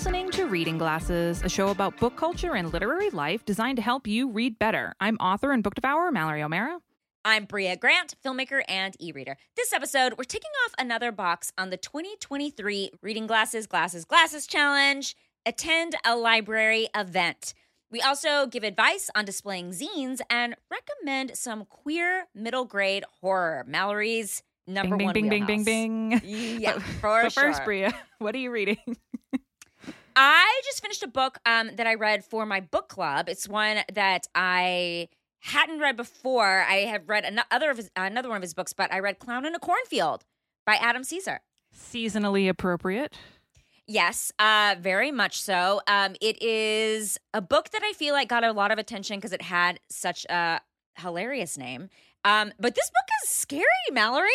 listening to Reading Glasses, a show about book culture and literary life designed to help you read better. I'm author and book devourer Mallory O'Mara. I'm Brea Grant, filmmaker and e reader. This episode, we're ticking off another box on the 2023 Reading Glasses, Glasses, Glasses Challenge. Attend a library event. We also give advice on displaying zines and recommend some queer middle grade horror. Mallory's number bing, one bing, bing, bing, wheelhouse. bing, bing. Yeah, But- for but first, sure. Brea, what are you reading? I just finished a book um, that I read for my book club. It's one that I hadn't read before. I have read an- other of his, another one of his books, but I read Clown in a Cornfield by Adam Cesare. Seasonally appropriate. Yes, uh, very much so. Um, it is a book that I feel like got a lot of attention because it had such a hilarious name. Um, but this book is scary, Mallory.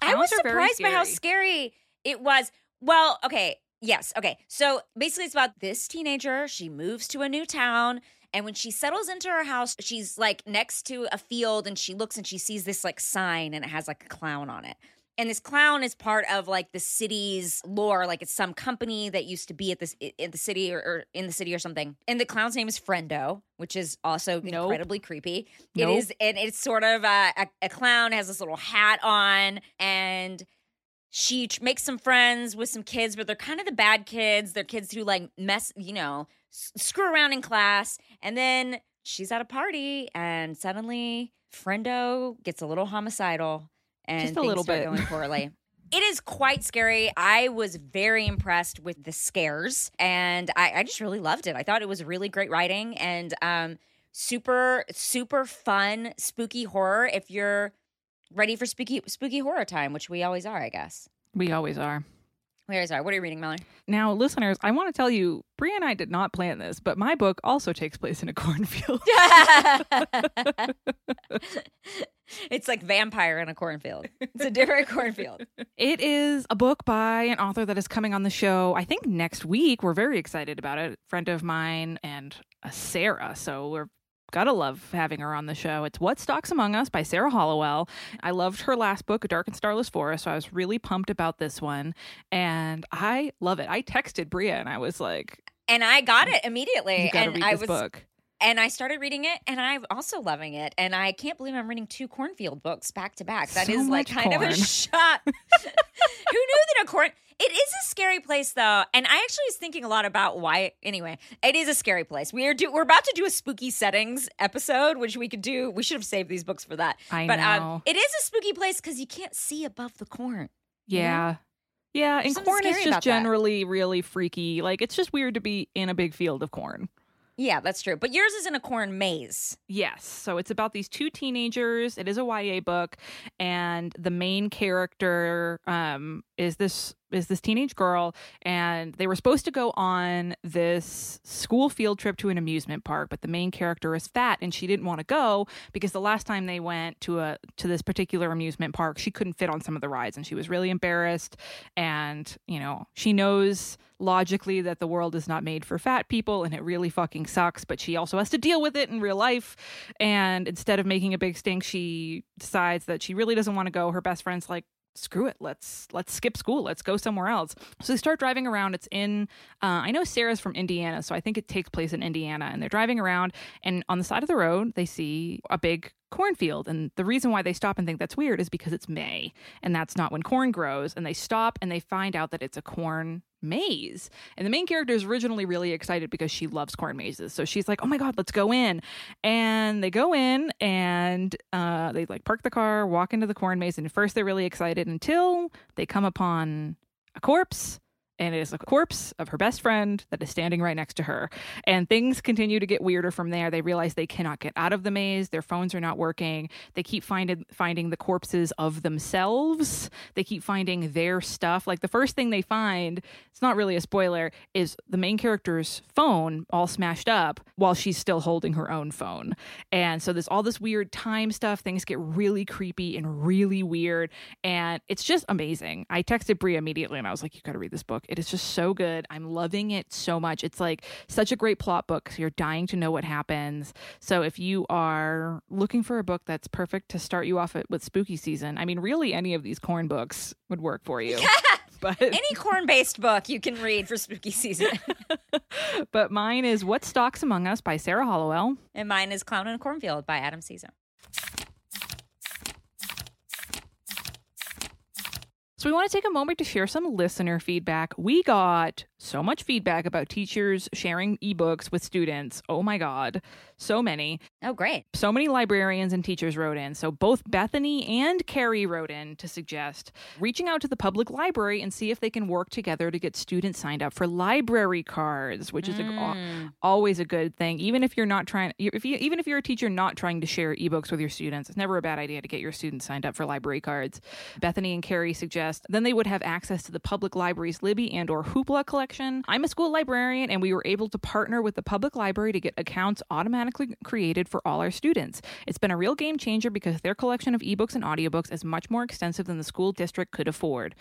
I was Clowns are very surprised by how scary it was. Well, okay, yes, okay. So basically, it's about this teenager. She moves to a new town. And when she settles into her house, she's like next to a field and she looks and she sees this like sign and it has like a clown on it. And this clown is part of like the city's lore, like it's some company that used to be at this in the city or, or in the city or something. And the clown's name is Frendo, which is also Nope. incredibly creepy. It Nope. is, and it's sort of a, a, a clown has this little hat on, and she tr- makes some friends with some kids, but they're kind of the bad kids. They're kids who like mess, you know, s- screw around in class. And then she's at a party, and suddenly Frendo gets a little homicidal, and Just a things little bit. going poorly. It is quite scary. I was very impressed with the scares, and I, I just really loved it. I thought it was really great writing and um, super, super fun, spooky horror. If you're ready for spooky, spooky horror time, which we always are, I guess. We always are. We always are. What are you reading, Melanie? Now, listeners, I want to tell you, Brea and I did not plan this, but my book also takes place in a cornfield. it's like vampire in a cornfield. It's a different cornfield. It is a book by an author that is coming on the show, I think next week. We're very excited about it. friend of mine and uh, Sarah. So we're gotta love having her on the show. It's What Stalks Among Us by Sarah Hollowell. I loved her last book, A Dark and Starless Forest, so I was really pumped about this one. And I love it. I texted Brea and I was like, And I got it immediately. You gotta and read I this was book. and I started reading it, and I'm also loving it. And I can't believe I'm reading two cornfield books back to back. That So is like kind of a shot. Who knew that a corn? It is a scary place, though, and I actually was thinking a lot about why. Anyway, it is a scary place. We are do. We're about to do a spooky settings episode, which we could do. We should have saved these books for that. I but know. um, it is a spooky place because you can't see above the corn. you know? Yeah. Yeah, and something corn is just about that. generally really freaky. Like it's just weird to be in a big field of corn. Yeah, that's true. But yours is in a corn maze. Yes. So it's about these two teenagers. It is a YA book, and the main character um, is this is this teenage girl, and they were supposed to go on this school field trip to an amusement park, but the main character is fat, and she didn't want to go because the last time they went to a to this particular amusement park, she couldn't fit on some of the rides, and she was really embarrassed. And you know, she knows logically that the world is not made for fat people and it really fucking sucks but she also has to deal with it in real life and instead of making a big stink she decides that she really doesn't want to go her best friend's like screw it let's let's skip school let's go somewhere else. So they start driving around it's in uh, i know sarah's from indiana so i think it takes place in indiana and they're driving around and on the side of the road they see a big cornfield. And the reason why they stop and think that's weird is because it's may and that's not when corn grows. And they stop and they find out that it's a corn maze. And the main character is originally really excited because she loves corn mazes. So she's like oh my god let's go in. And they go in and uh, they like park the car walk into the corn maze. And at first they're really excited until they come upon a corpse and it is a corpse of her best friend that is standing right next to her. And things continue to get weirder from there. They realize they cannot get out of the maze. Their phones are not working. They keep finding finding the corpses of themselves. They keep finding their stuff. Like the first thing they find, it's not really a spoiler, is the main character's phone all smashed up while she's still holding her own phone. And so there's all this weird time stuff. Things get really creepy and really weird. And it's just amazing. I texted Brea immediately and I was like, you got to read this book. It is just so good. I'm loving it so much. It's like such a great plot book. So you're dying to know what happens. So if you are looking for a book that's perfect to start you off with spooky season, I mean, really any of these corn books would work for you. but Any corn based book you can read for spooky season. but mine is What Stalks Among Us by Sarah Hollowell. and mine is Clown in a Cornfield by Adam Cesare. So we want to take a moment to share some listener feedback. We got so much feedback about teachers sharing ebooks with students. Oh my god, so many. Oh, great. So many librarians and teachers wrote in. So both Bethany and Carrie wrote in to suggest reaching out to the public library and see if they can work together to get students signed up for library cards, which is a, Mm. always a good thing. Even if you're not trying, if you, even if you're a teacher not trying to share ebooks with your students, it's never a bad idea to get your students signed up for library cards. Bethany and Carrie suggest then they would have access to the public library's Libby and or Hoopla collection. I'm a school librarian, and we were able to partner with the public library to get accounts automatically created for all our students. It's been a real game changer because their collection of ebooks and audiobooks is much more extensive than the school district could afford.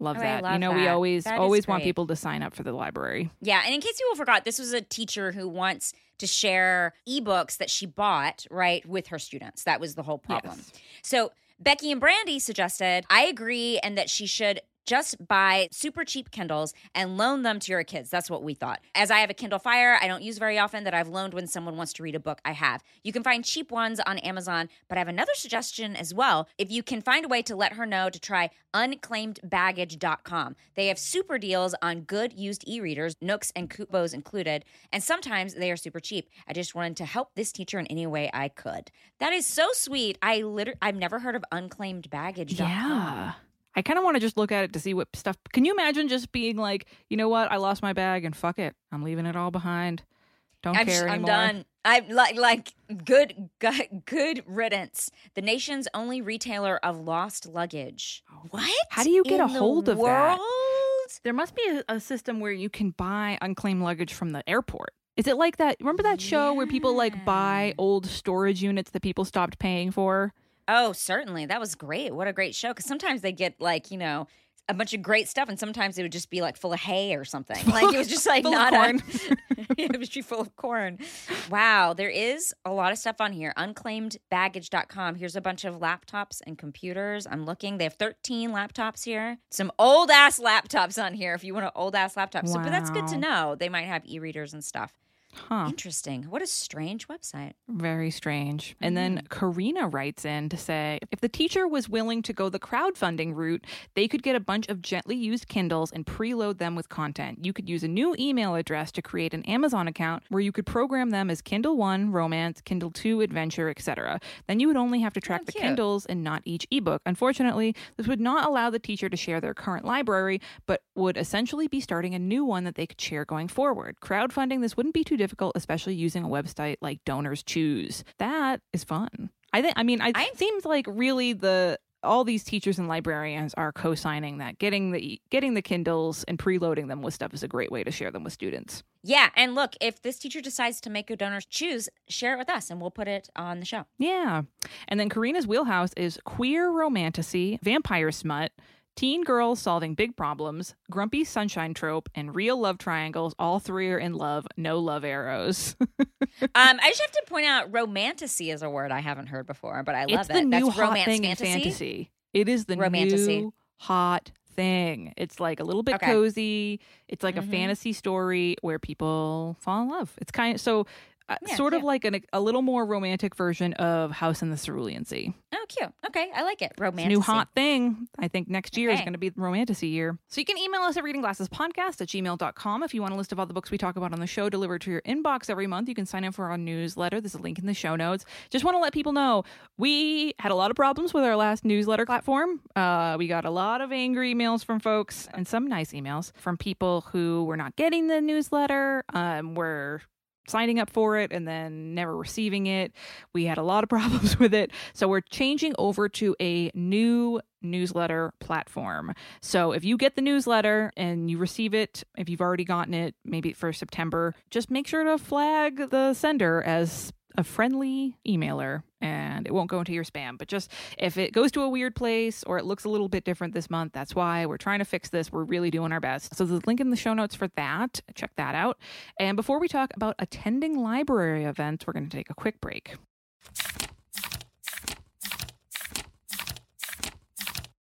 Love Oh, that. you love know, we always That always want people to sign up for the library. Yeah, and in case people forgot, this was a teacher who wants to share ebooks that she bought, right, with her students. That was the whole problem. Yes. So Becky and Brandy suggested, I agree, and that she should just buy super cheap Kindles and loan them to your kids. That's what we thought. As I have a Kindle Fire, I don't use very often that I've loaned when someone wants to read a book. I have. You can find cheap ones on Amazon, but I have another suggestion as well. If you can find a way to let her know to try unclaimedbaggage.com. They have super deals on good used e-readers, Nooks and Kobos included, and sometimes they are super cheap. I just wanted to help this teacher in any way I could. That is so sweet. I literally I've never heard of unclaimedbaggage.com. Yeah. I kind of want to just look at it to see what stuff. Can you imagine just being like, you know what? I lost my bag and fuck it. I'm leaving it all behind. Don't I'm, care I'm done. I'm like like good, good riddance. The nation's only retailer of lost luggage. Oh, what? How do you get in a hold of that? There must be a, a system where you can buy unclaimed luggage from the airport. Is it like that? Remember that show where people like buy old storage units that people stopped paying for? Oh, certainly. That was great. What a great show. Because sometimes they get like, you know, a bunch of great stuff, and sometimes it would just be like full of hay or something. Like it was just like not. A, it was just full of corn. Wow, there is a lot of stuff on here. Unclaimedbaggage.com. Here's a bunch of laptops and computers. I'm looking. They have 13 laptops here. Some old ass laptops on here if you want an old ass laptop. So, but that's good to know. They might have e-readers and stuff. Huh. Interesting. What a strange website. Very strange. And then mm. Karina writes in to say if the teacher was willing to go the crowdfunding route, they could get a bunch of gently used Kindles and preload them with content. You could use a new email address to create an Amazon account where you could program them as Kindle 1, Romance, Kindle 2, Adventure, etc. Then you would only have to track Oh, the. Kindles and not each ebook. Unfortunately, this would not allow the teacher to share their current library, but would essentially be starting a new one that they could share going forward. Crowdfunding this wouldn't be too difficult, especially using a website like Donors Choose. That is fun. I think. I mean, I- I- it seems like really the all these teachers and librarians are co-signing that getting the getting the Kindles and preloading them with stuff is a great way to share them with students. Yeah, and look, if this teacher decides to make a donors choose, share it with us and we'll put it on the show. Yeah. And then Karina's wheelhouse is queer romantasy, vampire smut, teen girls solving big problems, grumpy sunshine trope, and real love triangles. All three are in love, no love arrows. Um, I just have to point out, romantasy is a word I haven't heard before, but I love it's it. the new That's hot romance thing fantasy. in fantasy. It is the Romantasy. new hot thing. It's like a little bit Okay. cozy. It's like Mhm. a fantasy story where people fall in love. It's kind of so Yeah, sort of like an, a little more romantic version of House in the Cerulean Sea. Oh, cute. Okay, I like it. A new hot thing. I think next year is going to be romantasy year. So you can email us at readingglassespodcast at gmail.com if you want a list of all the books we talk about on the show delivered to your inbox every month. You can sign up for our newsletter. There's a link in the show notes. Just want to let people know we had a lot of problems with our last newsletter platform. Uh, we got a lot of angry emails from folks and some nice emails from people who were not getting the newsletter, um, were signing up for it and then never receiving it. We had a lot of problems with it. So we're changing over to a new newsletter platform. So if you get the newsletter and you receive it, if you've already gotten it, maybe for September, just make sure to flag the sender as a friendly emailer and it won't go into your spam. But just if it goes to a weird place or it looks a little bit different this month, that's why we're trying to fix this. We're really doing our best. So the link in the show notes for that. Check that out. And before we talk about attending library events, we're going to take a quick break.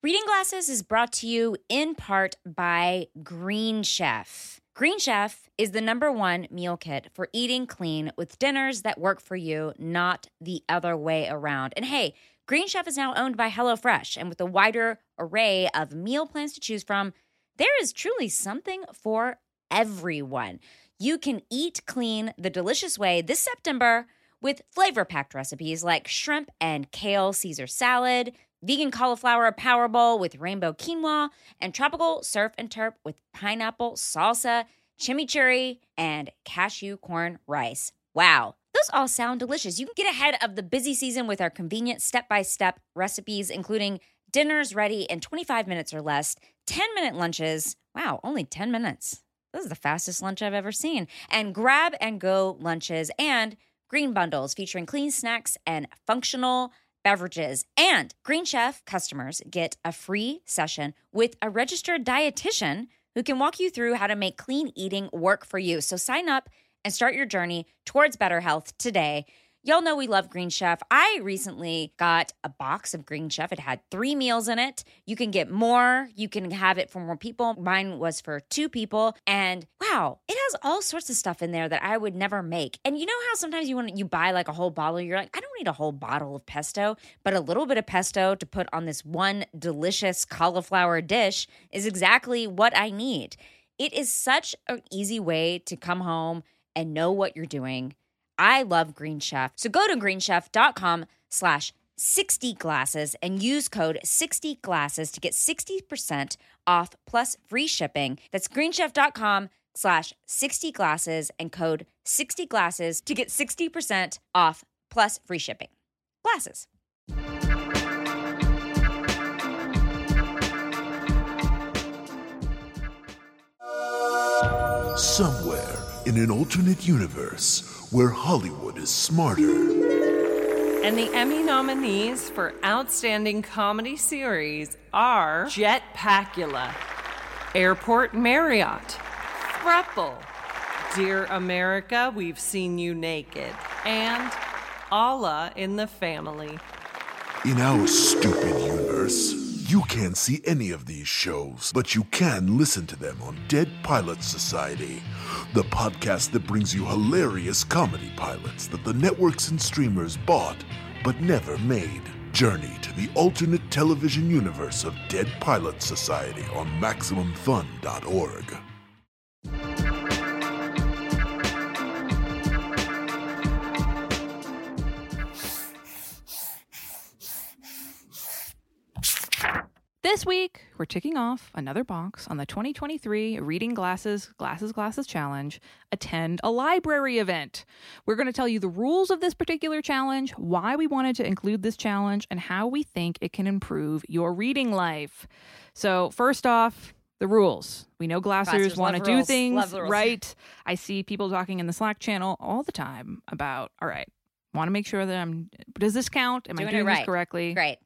Reading Glasses is brought to you in part by Green Chef. Green Chef is the number one meal kit for eating clean with dinners that work for you, not the other way around. And hey, Green Chef is now owned by HelloFresh, and with a wider array of meal plans to choose from, there is truly something for everyone. You can eat clean the delicious way this September with flavor packed recipes like shrimp and kale Caesar salad vegan cauliflower power bowl with rainbow quinoa, and tropical surf and turp with pineapple salsa, chimichurri, and cashew corn rice. Wow, those all sound delicious. You can get ahead of the busy season with our convenient step by step recipes, including dinners ready in 25 minutes or less, 10 minute lunches. Wow, only 10 minutes. This is the fastest lunch I've ever seen. And grab and go lunches and green bundles featuring clean snacks and functional beverages. And Green Chef customers get a free session with a registered dietitian who can walk you through how to make clean eating work for you. So sign up and start your journey towards better health today. Y'all know we love Green Chef. I recently got a box of Green Chef. It had three meals in it. You can get more, you can have it for more people. Mine was for two people. And wow, it has all sorts of stuff in there that I would never make. And you know how sometimes you want you buy like a whole bottle, you're like, I don't need a whole bottle of pesto, but a little bit of pesto to put on this one delicious cauliflower dish is exactly what I need. It is such an easy way to come home and know what you're doing I love Green Chef. So go to greenchef.com slash 60 glasses and use code 60 glasses to get 60% off plus free shipping. That's greenchef.com slash 60 glasses and code 60 glasses to get 60% off plus free shipping. Glasses. Somewhere in an alternate universe, where Hollywood is smarter. And the Emmy nominees for Outstanding Comedy Series are Jet Pacula, Airport Marriott, Thruple, Dear America, We've Seen You Naked, and Allah in the Family. In our stupid universe, you can't see any of these shows, but you can listen to them on Dead Pilot Society the podcast that brings you hilarious comedy pilots that the networks and streamers bought but never made. Journey to the alternate television universe of Dead Pilot Society on MaximumFun.org. This week, we're ticking off another box on the 2023 Reading Glasses, Glasses, Glasses Challenge. Attend a library event. We're going to tell you the rules of this particular challenge, why we wanted to include this challenge, and how we think it can improve your reading life. So, first off, the rules. We know glassers want to do things right. I see people talking in the Slack channel all the time about, all right, want to make sure that I'm, does this count? Am doing I doing right. this correctly? Great.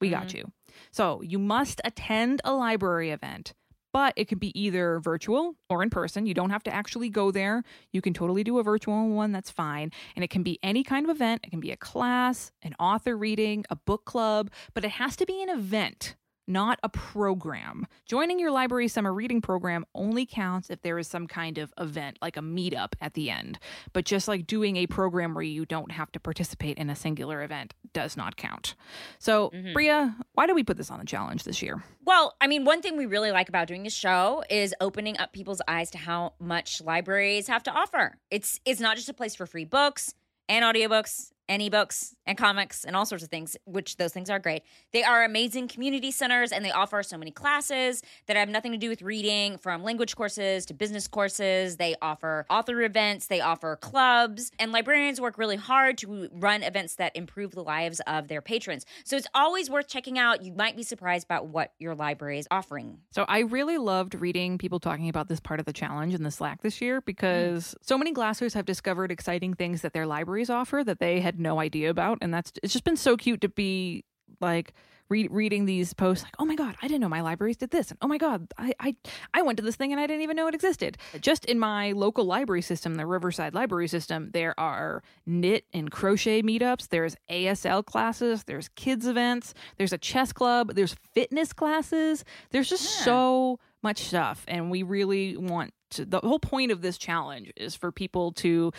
We mm-hmm. got you. So you must attend a library event, but it can be either virtual or in person. You don't have to actually go there. You can totally do a virtual one, that's fine. And it can be any kind of event. It can be a class, an author reading, a book club, but it has to be an event not a program. Joining your library summer reading program only counts if there is some kind of event, like a meetup at the end. But just like doing a program where you don't have to participate in a singular event does not count. So, mm-hmm. Brea, why do we put this on the challenge this year? Well, I mean, one thing we really like about doing this show is opening up people's eyes to how much libraries have to offer. It's it's not just a place for free books and audiobooks and ebooks and comics and all sorts of things, which those things are great. They are amazing community centers and they offer so many classes that have nothing to do with reading, from language courses to business courses. They offer author events, they offer clubs, and librarians work really hard to run events that improve the lives of their patrons. So it's always worth checking out. You might be surprised about what your library is offering. So I really loved reading people talking about this part of the challenge in the Slack this year because mm. so many glassers have discovered exciting things that their libraries offer that they had no idea about and that's it's just been so cute to be like re- reading these posts like, oh my god, I didn't know my libraries did this, and oh my god, I I I went to this thing and I didn't even know it existed. Just in my local library system, the Riverside Library System, there are knit and crochet meetups. There's ASL classes. There's kids events. There's a chess club. There's fitness classes. There's just Yeah. so much stuff, and we really want to. The whole point of this challenge is for people to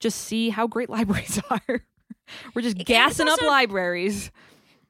just see how great libraries are. We're just gassing up libraries.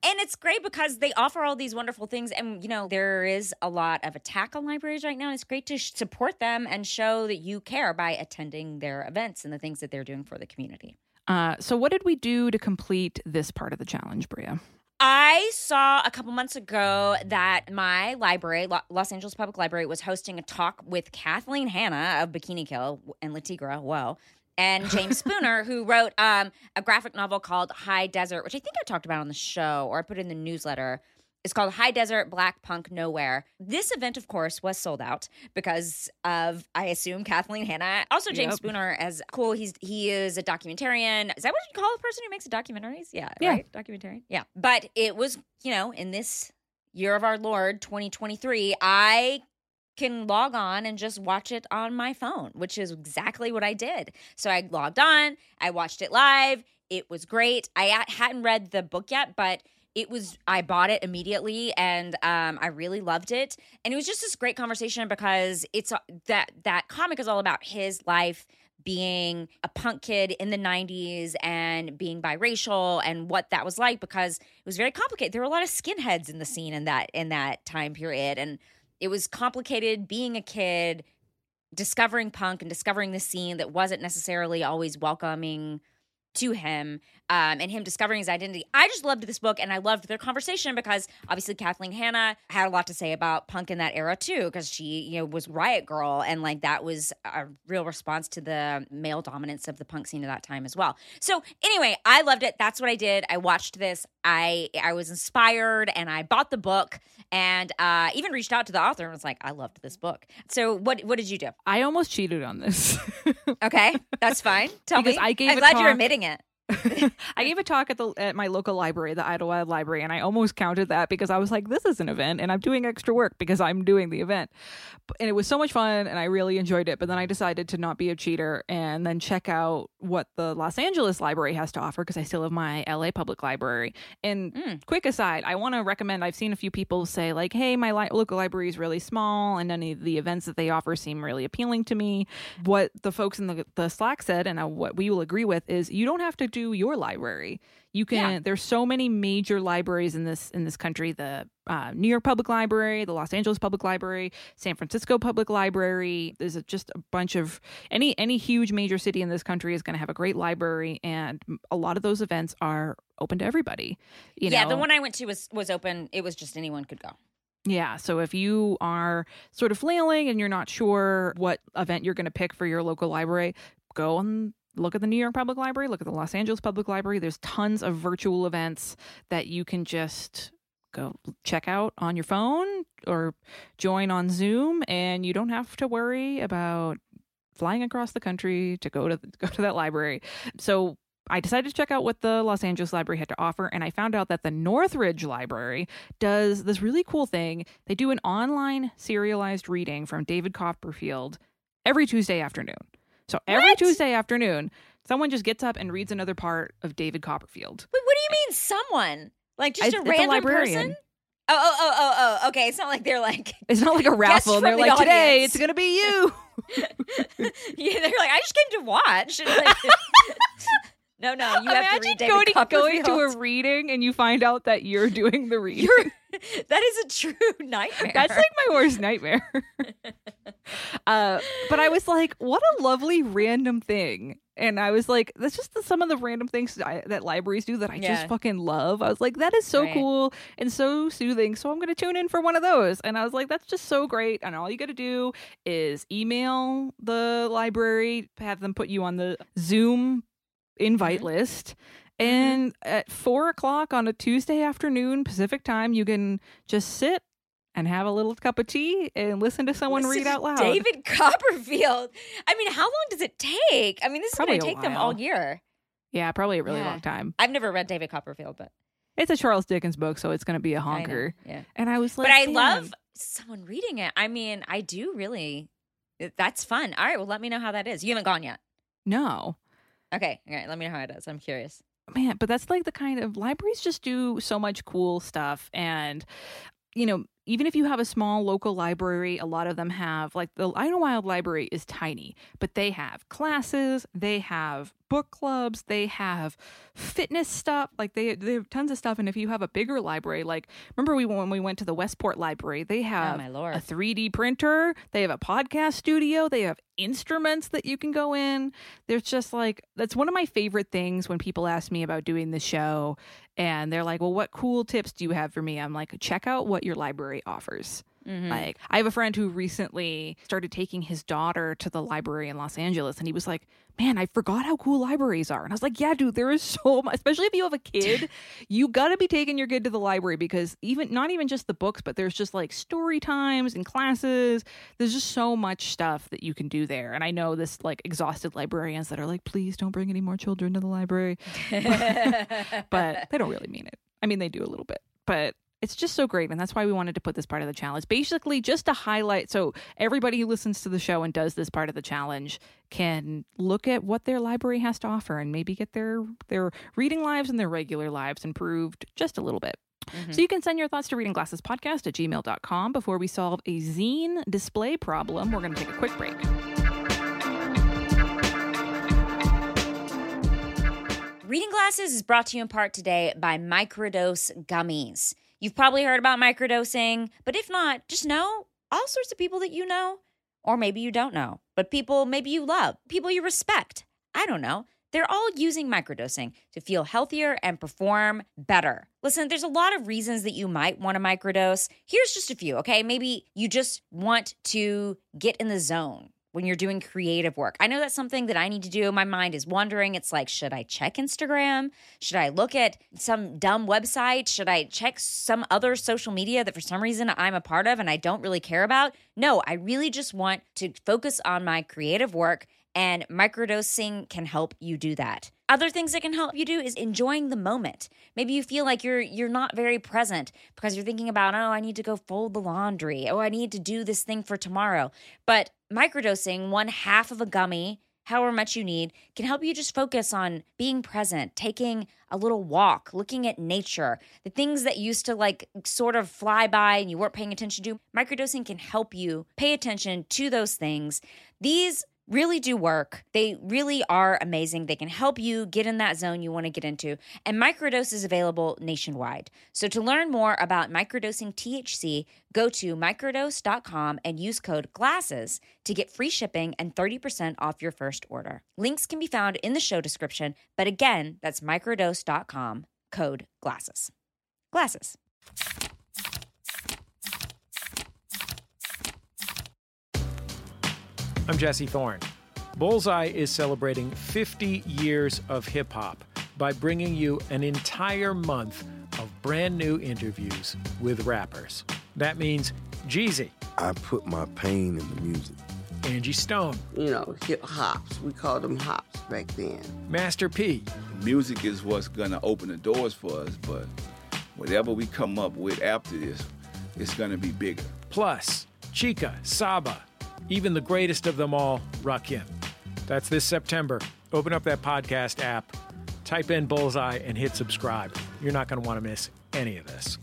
And it's great because they offer all these wonderful things. And, you know, there is a lot of attack on libraries right now. And it's great to sh- support them and show that you care by attending their events and the things that they're doing for the community. Uh, so, what did we do to complete this part of the challenge, Brea? I saw a couple months ago that my library, Lo- Los Angeles Public Library, was hosting a talk with Kathleen Hanna of Bikini Kill and Le Tigre, whoa, and James Spooner, who wrote um, a graphic novel called High Desert, which I think I talked about on the show or I put in the newsletter. It's called High Desert Black Punk Nowhere. This event, of course, was sold out because of, I assume, Kathleen Hanna. Also, James Yep. Spooner as cool. He's he is a documentarian. Is that what you call a person who makes documentaries? Yeah, Yeah. right. Documentarian. Yeah. But it was, you know, in this year of our Lord 2023, I can log on and just watch it on my phone, which is exactly what I did. So I logged on, I watched it live. It was great. I hadn't read the book yet, but it was I bought it immediately and um, I really loved it. And it was just this great conversation because it's a- that that comic is all about his life being a punk kid in the 90s and being biracial and what that was like because it was very complicated. There were a lot of skinheads in the scene in that in that time period and it was complicated being a kid discovering punk and discovering the scene that wasn't necessarily always welcoming to him um, and him discovering his identity. I just loved this book and I loved their conversation because obviously Kathleen Hanna had a lot to say about punk in that era too because she you know was Riot Grrrl and like that was a real response to the male dominance of the punk scene at that time as well. So anyway, I loved it. That's what I did. I watched this. I I was inspired and I bought the book and uh, even reached out to the author and was like, I loved this book. So what what did you do? I almost cheated on this. Okay, that's fine. Tell Because me. I gave I'm glad you're admitting it. I gave a talk at the at my local library, the Idyllwild Library, and I almost counted that because I was like, "This is an event, and I'm doing extra work because I'm doing the event." And it was so much fun, and I really enjoyed it. But then I decided to not be a cheater and then check out what the Los Angeles Library has to offer because I still have my LA Public Library. And Mm. quick aside, I want to recommend. I've seen a few people say like, "Hey, my li- local library is really small, and any of the events that they offer seem really appealing to me." What the folks in the the Slack said, and uh, what we will agree with, is you don't have to do your library. You can. Yeah. There's so many major libraries in this in this country. The uh, New York Public Library, the Los Angeles Public Library, San Francisco Public Library. There's a, just a bunch of any any huge major city in this country is going to have a great library, and a lot of those events are open to everybody. You yeah, know? the one I went to was was open. It was just anyone could go. Yeah. So if you are sort of flailing and you're not sure what event you're going to pick for your local library, go and look at the New York Public Library, look at the Los Angeles Public Library. There's tons of virtual events that you can just go check out on your phone or join on Zoom and you don't have to worry about flying across the country to go to go to that library. So I decided to check out what the Los Angeles Library had to offer, and I found out that the Northridge Library does this really cool thing. They do an online serialized reading from David Copperfield every Tuesday afternoon. So every What? Tuesday afternoon, someone just gets up and reads another part of David Copperfield. Wait, what do you mean, someone? Like just It's- a a random librarian. person? Oh, oh, oh, oh, oh. Okay, it's not like they're like, It's not like a raffle, and they're the like, "Today it's gonna be you." yeah, they're like, I just came to watch. Like, no, no, you have to Imagine read David going, going to a reading and you find out that you're doing the reading. You're- that is a true nightmare. That's like my worst nightmare. Uh, but I was like, what a lovely random thing. And I was like, that's just the, some of the random things that, I, that libraries do that I Yeah. just fucking love. I was like, that is so Right. cool and so soothing. So I'm going to tune in for one of those. And I was like, that's just so great. And all you got to do is email the library, have them put you on the Zoom invite Mhm. list. And at four o'clock on a Tuesday afternoon Pacific time, you can just sit and have a little cup of tea and listen to someone Listen read to out loud. David Copperfield. I mean, how long does it take? I mean, this is going to take them all year. Yeah, probably a really Yeah. long time. I've never read David Copperfield, but it's a Charles Dickens book, so it's going to be a honker. Yeah. And I was like, but I love someone reading it. I mean, I do really. That's fun. All right, well, let me know how that is. You haven't gone yet. no. Okay, all right. Let me know how it is. I'm curious. man but that's like the kind of libraries just do so much cool stuff and you know even if you have a small local library a lot of them have like the Wild library is tiny but they have classes they have book clubs they have fitness stuff like they they have tons of stuff and if you have a bigger library like remember we when we went to the Westport library they oh, have Oh, my lord. a 3D printer they have a podcast studio they have instruments that you can go in. There's just like that's one of my favorite things when people ask me about doing the show and they're like well what cool tips do you have for me? I'm like check out what your library offers Mhm. like i have a friend who recently started taking his daughter to the library in los angeles and he was like man i forgot how cool libraries are. And i was like yeah dude there is so much especially if you have a kid you got to be taking your kid to the library because even not even just the books but there's just like story times and classes. There's just so much stuff that you can do there. And i know this like exhausted librarians that are like please don't bring any more children to the library. But they don't really mean it. I mean they do a little bit but it's just so great and that's why we wanted to put this part of the challenge. Basically just to highlight so everybody who listens to the show and does this part of the challenge can look at what their library has to offer and maybe get their their reading lives and their regular lives improved just a little bit. Mm-hmm. So you can send your thoughts to reading glasses podcast at gmail.com before we solve a zine display problem we're going to take a quick break. Reading Glasses is brought to you in part today by Microdose Gummies. You've probably heard about microdosing, but if not, just know all sorts of people that you know, or maybe you don't know, but people maybe you love, people you respect. I don't know. They're all using microdosing to feel healthier and perform better. Listen, there's a lot of reasons that you might want to microdose. Here's just a few, okay? Maybe you just want to get in the zone when you're doing creative work. I know that's something that I need to do. My mind is wandering. It's like, should I check Instagram? Should I look at some dumb website? Should I check some other social media that for some reason I'm a part of and I don't really care about? No, I really just want to focus on my creative work and microdosing can help you do that. Other things that can help you do is enjoying the moment. Maybe you feel like you're you're not very present because you're thinking about, "Oh, I need to go fold the laundry. Oh, I need to do this thing for tomorrow." But microdosing one half of a gummy, however much you need, can help you just focus on being present, taking a little walk, looking at nature, the things that used to like sort of fly by and you weren't paying attention to. Microdosing can help you pay attention to those things. These really do work. They really are amazing. They can help you get in that zone you want to get into. And microdose is available nationwide. So to learn more about microdosing THC, go to microdose.com and use code GLASSES to get free shipping and 30% off your first order. Links can be found in the show description, but again, that's microdose.com, code GLASSES. Glasses. I'm Jesse Thorn. Bullseye is celebrating 50 years of hip hop by bringing you an entire month of brand new interviews with rappers. That means Jeezy, I put my pain in the music. Angie Stone, you know, hip hops. We called them hops back then. Master P, music is what's gonna open the doors for us, but whatever we come up with after this, it's gonna be bigger. plus Chika, Saba, even the greatest of them all, Rakim. That's this September. Open up that podcast app, type in Bullseye, and hit subscribe. You're not going to want to miss any of this.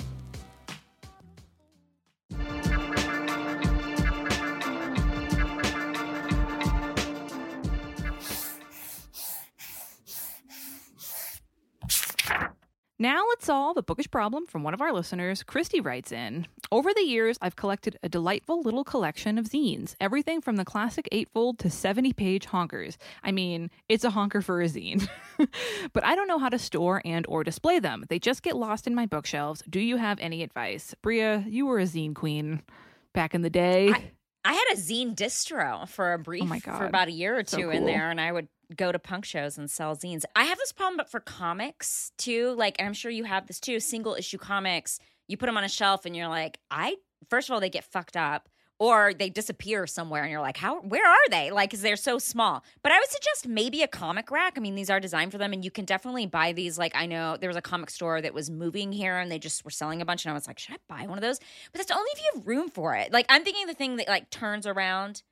Now let's solve a bookish problem from one of our listeners. Christy writes in Over the years, I've collected a delightful little collection of zines, everything from the classic eightfold to 70 page honkers. I mean, it's a honker for a zine. but I don't know how to store and or display them. They just get lost in my bookshelves. Do you have any advice? Brea, you were a zine queen back in the day. I, I had a zine distro for a brief Oh my for about a year or So two in there, and I would go to punk shows and sell zines. I have this problem, but for comics too. Like, and I'm sure you have this too. Single issue comics, you put them on a shelf, and you're like, I. First of all, they get fucked up, or they disappear somewhere and you're like how where are they like because they're so small but i would suggest maybe a comic rack i mean these are designed for them and you can definitely buy these like i know there was a comic store that was moving here and they just were selling a bunch and i was like should i buy one of those but that's only if you have room for it like i'm thinking the thing that like turns around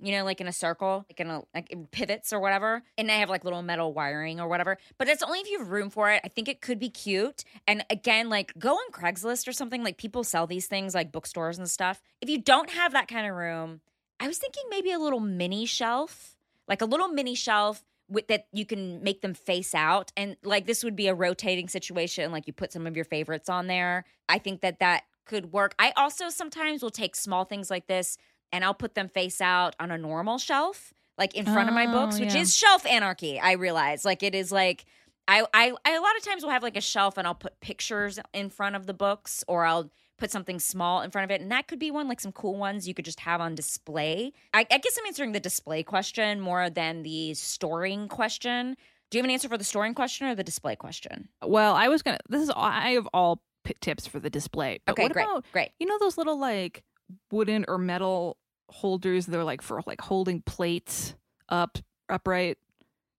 you know, like in a circle, like in a like in pivots or whatever. And they have like little metal wiring or whatever. But it's only if you have room for it. I think it could be cute. And again, like go on Craigslist or something. Like people sell these things like bookstores and stuff. If you don't have that kind of room, I was thinking maybe a little mini shelf, like a little mini shelf with that you can make them face out and like this would be a rotating situation like you put some of your favorites on there i think that that could work i also sometimes will take small things like this and I'll put them face out on a normal shelf, like in front of my books, Oh, which yeah. is shelf anarchy. I realize, like it is like I, I I a lot of times will have like a shelf and I'll put pictures in front of the books, or I'll put something small in front of it, and that could be one like some cool ones you could just have on display. I, I guess I'm answering the display question more than the storing question. Do you have an answer for the storing question or the display question? Well, I was gonna. This is all- I have all tips for the display. Okay, great, about great. you know those little like wooden or metal holders? They're like for like holding plates up upright.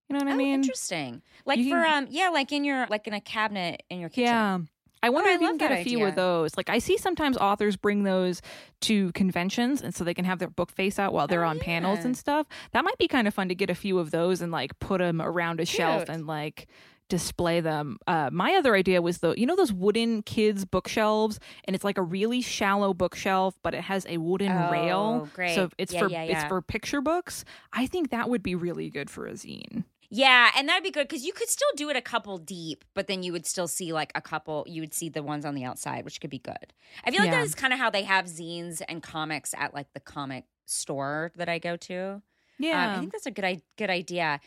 You know what I oh, mean? interesting. Like You for can- um, yeah, like in your like in a cabinet in your kitchen. Yeah. I wonder I if you love can get that a few idea. of those. Like I see sometimes authors bring those to conventions and so they can have their book face out while they're Oh, on panels and stuff. That might be kind of fun to get a few of those and like put them around a shelf and like display them. Uh, my other idea was the you know those wooden kids bookshelves and it's like a really shallow bookshelf but it has a wooden rail. Oh, great. So it's Yeah, for yeah, it's for picture books. I think that would be really good for a zine. Yeah, and that'd be good because you could still do it a couple deep, but then you would still see like a couple. You would see the ones on the outside, which could be good. I feel like Yeah. that is kind of how they have zines and comics at like the comic store that I go to. Um, Yeah. I think that's a good i- good idea.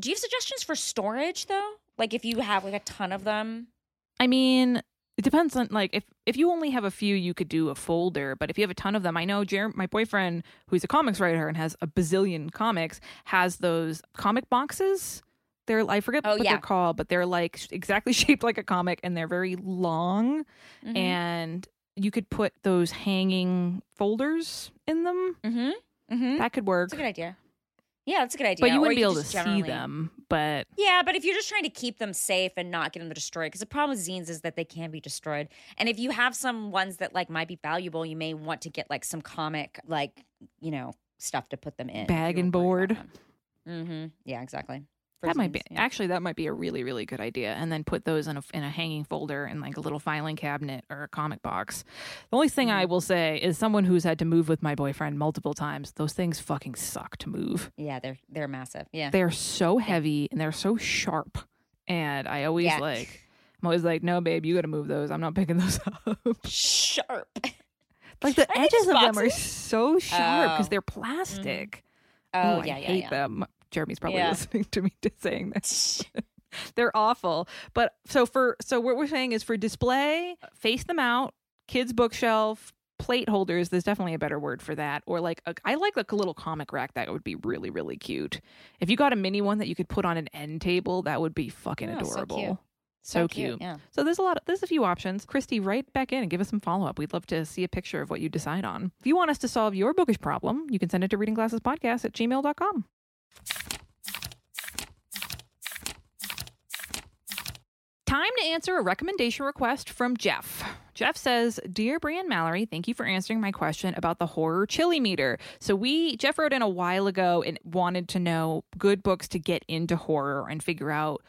Do you have suggestions for storage though? Like if you have like a ton of them. I mean, it depends on like if if you only have a few, you could do a folder. But if you have a ton of them, I know Jer- my boyfriend, who's a comics writer and has a bazillion comics, has those comic boxes. They're I forget Oh, what yeah. they're called, but they're like exactly shaped like a comic, and they're very long. Mhm. And you could put those hanging folders in them. Mm-hmm. Mm-hmm. That could work. That's a good idea. Yeah, that's a good idea. But you wouldn't be able to just see them. But Yeah, but if you're just trying to keep them safe and not get them destroyed, because the problem with zines is that they can be destroyed. And if you have some ones that like might be valuable, you may want to get like some comic, like you know, stuff to put them in. Bag and board. Mm-hmm. Yeah, exactly. That might be yeah. actually that might be a really really good idea and then put those in a in a hanging folder in like a little filing cabinet or a comic box the only thing Mm-hmm. i will say is someone who's had to move with my boyfriend multiple times those things fucking suck to move Yeah, they're they're massive. Yeah. they're so heavy and they're so sharp and i always Yeah. like i'm always like no babe you gotta move those i'm not picking those up Sharp. like the edges of them are so sharp because Oh. they're plastic Oh, Ooh, yeah, I yeah, hate yeah. them. Jeremy's probably Yeah. listening to me saying this. They're awful. But so for so what we're saying is for display, face them out, kids bookshelf, plate holders. There's definitely a better word for that. Or like a, I like like a little comic rack that would be really really cute. If you got a mini one that you could put on an end table, that would be fucking Oh, so adorable. cute. So, cute. Yeah. So there's a lot of there's a few options. Christy, write back in and give us some follow up. We'd love to see a picture of what you decide on. If you want us to solve your bookish problem, you can send it to readingglassespodcast at gmail.com. Time to answer a recommendation request from Jeff. Jeff says, Dear Brian Mallory, thank you for answering my question about the horror chili meter. So we Jeff wrote in a while ago and wanted to know good books to get into horror and figure out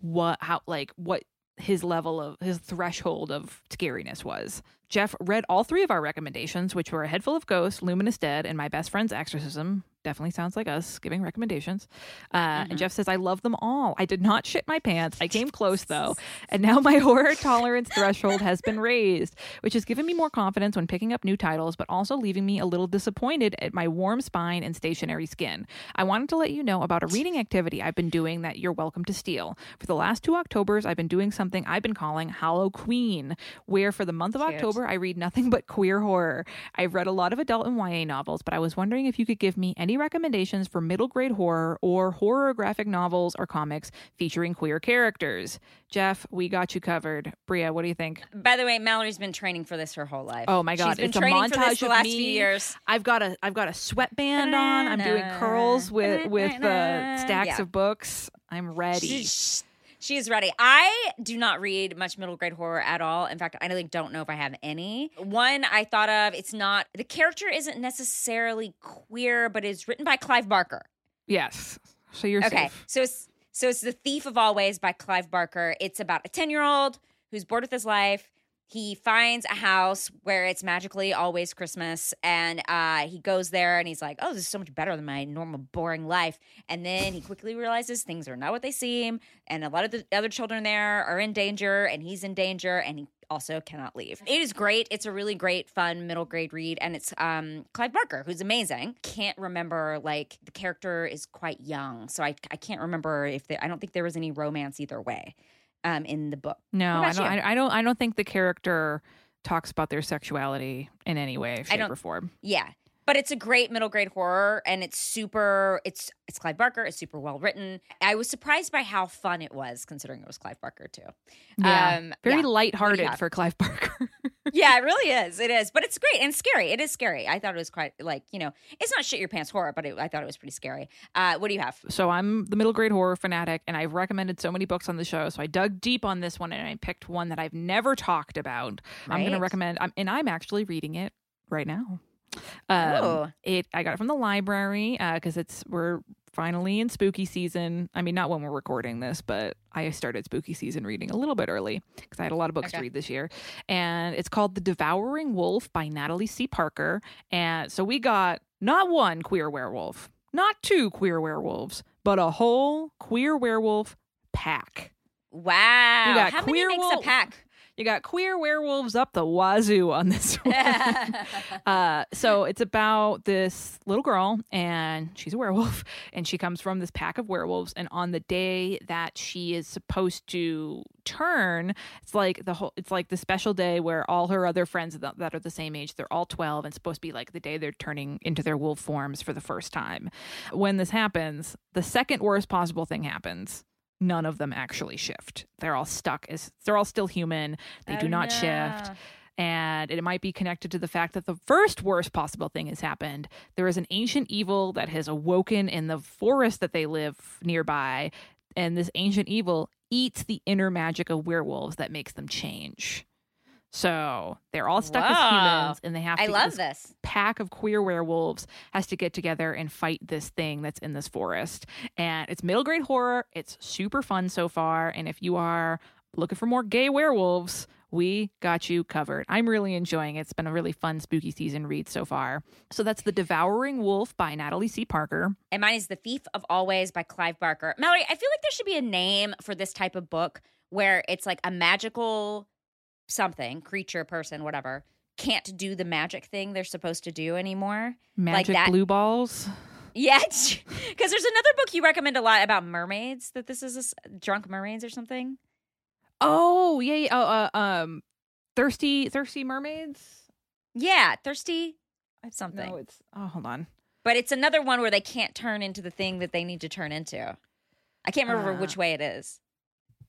what how like what his level of his threshold of scariness was. Jeff read all three of our recommendations, which were A Head Full of Ghosts, Luminous Dead, and My Best Friend's Exorcism. Definitely sounds like us giving recommendations. Uh, And Jeff says, I love them all. I did not shit my pants. I came close, though. And now my horror tolerance threshold has been raised, which has given me more confidence when picking up new titles, but also leaving me a little disappointed at my warm spine and stationary skin. I wanted to let you know about a reading activity I've been doing that you're welcome to steal. For the last two Octobers, I've been doing something I've been calling Hollow Queen, where for the month of Cute. October, I read nothing but queer horror. I've read a lot of adult and YA novels, but I was wondering if you could give me any any recommendations for middle grade horror or horror graphic novels or comics featuring queer characters. Jeff, we got you covered. Brea, what do you think? By the way, Mallory's been training for this her whole life. Oh my god, She's been it's a training montage for this the of last me. few years. I've got a I've got a sweatband on. I'm doing curls with with uh, stacks Yeah. of books. I'm ready. She's, she is ready. I do not read much middle grade horror at all. In fact, I really don't know if I have any. One I thought of, it's not, the character isn't necessarily queer, but is written by Clive Barker. Yes. So you're Okay. safe. So it's so it's The Thief of Always by Clive Barker. It's about a 10-year-old who's bored with his life. He finds a house where it's magically always Christmas, and uh, he goes there and he's like, "Oh, this is so much better than my normal boring life." And then he quickly realizes things are not what they seem, and a lot of the other children there are in danger, and he's in danger, and he also cannot leave. It is great. It's a really great, fun middle grade read, and it's um, Clive Barker, who's amazing. Can't remember like the character is quite young, so I I can't remember if there. I don't think there was any romance either way, um, in the book. No, I don't. I, I don't. I don't think the character talks about their sexuality in any way, shape, don't- or form. Yeah. But it's a great middle grade horror and it's super it's it's Clive Barker, it's super well written. I was surprised by how fun it was considering it was Clive Barker too. Yeah, Um, very yeah. Lighthearted for Clive Barker. yeah, it really is. It is. But it's great and scary. It is scary. I thought it was quite like, you know, it's not shit your pants horror, but it, I thought it was pretty scary. Uh, what do you have? so I'm the middle grade horror fanatic, and I've recommended so many books on the show. So I dug deep on this one, and I picked one that I've never talked about. I'm going to recommend, I'm, and I'm actually reading it right now. Um, it I got it from the library because it's we're finally in spooky season. I mean, not when we're recording this, but I started spooky season reading a little bit early because I had a lot of books to read this year. And it's called The Devouring Wolf by Natalie C. Parker. And so we got not one queer werewolf, not two queer werewolves, but a whole queer werewolf pack. Wow. How many makes wolf- a pack? You got queer werewolves up the wazoo on this one. uh, so it's about this little girl, and she's a werewolf, and she comes from this pack of werewolves. And on the day that she is supposed to turn, it's like the whole, it's like the special day where all her other friends that that are the same age, they're all twelve, and supposed to be like the day they're turning into their wolf forms for the first time. When this happens, the second worst possible thing happens. None of them actually shift. They're all stuck as they're all still human. They do Oh, not shift and it might be connected to the fact that the first worst possible thing has happened. There is an ancient evil that has awoken in the forest that they live nearby, and this ancient evil eats the inner magic of werewolves that makes them change. So they're all stuck as humans, and they have to I love this this. pack of queer werewolves has to get together and fight this thing that's in this forest. And it's middle grade horror. It's super fun so far. And if you are looking for more gay werewolves, we got you covered. I'm really enjoying it. It's been a really fun spooky season read so far. So that's The Devouring Wolf by Natalie C. Parker. And mine is The Thief of Always by Clive Barker. Mallory, I feel like there should be a name for this type of book where it's like a magical something, creature, person, whatever, can't do the magic thing they're supposed to do anymore. Magic that- Blue Balls. Yeah, because there's another book you recommend a lot about mermaids. That this is a drunk mermaids or something. Oh, yeah. yeah. Oh, uh, um, Thirsty, Thirsty Mermaids? Yeah, thirsty something. No, it's, oh, hold on. but it's another one where they can't turn into the thing that they need to turn into. I can't remember Uh, which way it is.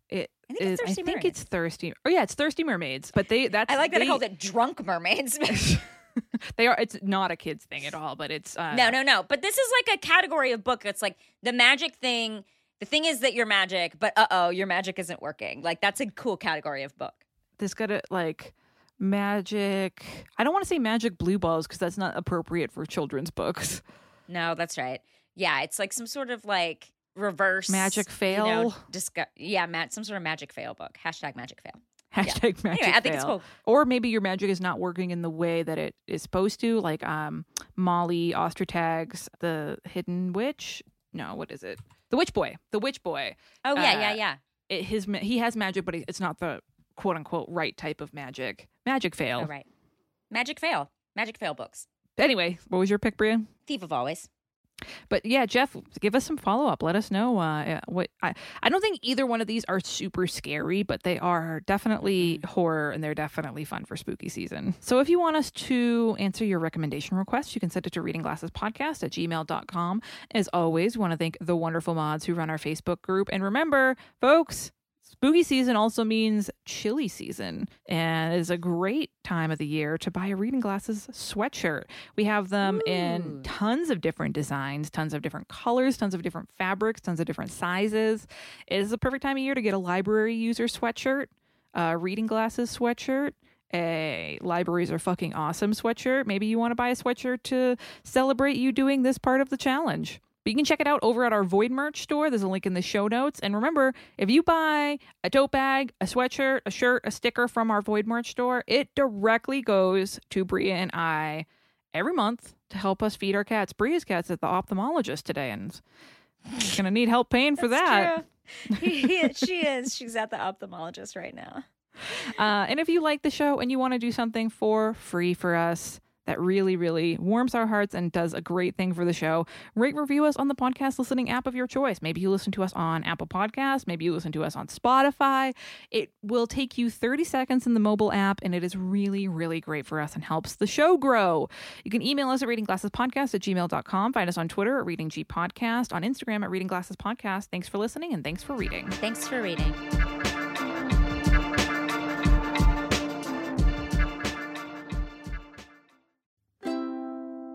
It I think is- I Thirsty think Mermaids. it's thirsty. Oh yeah, it's thirsty mermaids. But they that's I like that they, I called it drunk mermaids. They are. It's not a kids thing at all. But it's uh, no, no, no. But this is like a category of book. It's like the magic thing. The thing is that you're magic, but uh oh, your magic isn't working. Like that's a cool category of book. This got it like magic. I don't want to say magic blue balls because that's not appropriate for children's books. No, that's right. Yeah, it's like some sort of like reverse Magic you know, fail? yeah, some sort of magic fail book. Hashtag magic fail. Hashtag magic. Anyway, I think it's fail. cool. Or maybe your magic is not working in the way that it is supposed to. Like um, Molly Ostertag's The Hidden Witch. No, what is it? The Witch Boy. The Witch Boy. Oh yeah, yeah, Uh, yeah. It, his he has magic, but it's not the quote unquote right type of magic. Magic fail. Oh right. Magic fail. Magic fail books. Anyway, what was your pick, Brea? Thief of always. But yeah, Jeff, give us some follow up. Let us know uh, what I. I don't think either one of these are super scary, but they are definitely horror and they're definitely fun for spooky season. So if you want us to answer your recommendation request, you can send it to reading glasses podcast at gmail.com. As always, we want to thank the wonderful mods who run our Facebook group. And remember, folks, Spooky season also means chilly season and is a great time of the year to buy a reading glasses sweatshirt. We have them Ooh. in tons of different designs, tons of different colors, tons of different fabrics, tons of different sizes. It is the perfect time of year to get a library user sweatshirt, a reading glasses sweatshirt, a libraries are fucking awesome sweatshirt. Maybe you want to buy a sweatshirt to celebrate you doing this part of the challenge. But you can check it out over at our Void merch store. There's a link in the show notes. And remember, if you buy a tote bag, a sweatshirt, a shirt, a sticker from our Void merch store, it directly goes to Brea and I every month to help us feed our cats. Brea's cat's at the ophthalmologist today and she's going to need help paying for that. She is. She's at the ophthalmologist right now. Uh, and if you like the show and you want to do something for free for us, that really, really warms our hearts and does a great thing for the show. Rate review us on the podcast listening app of your choice. Maybe you listen to us on Apple Podcasts, maybe you listen to us on Spotify. It will take you 30 seconds in the mobile app, and it is really, really great for us and helps the show grow. You can email us at readingglassespodcast at gmail.com. Find us on Twitter at Reading G Podcast, on Instagram at Reading Glasses Podcast. Thanks for listening and thanks for reading. Thanks for reading.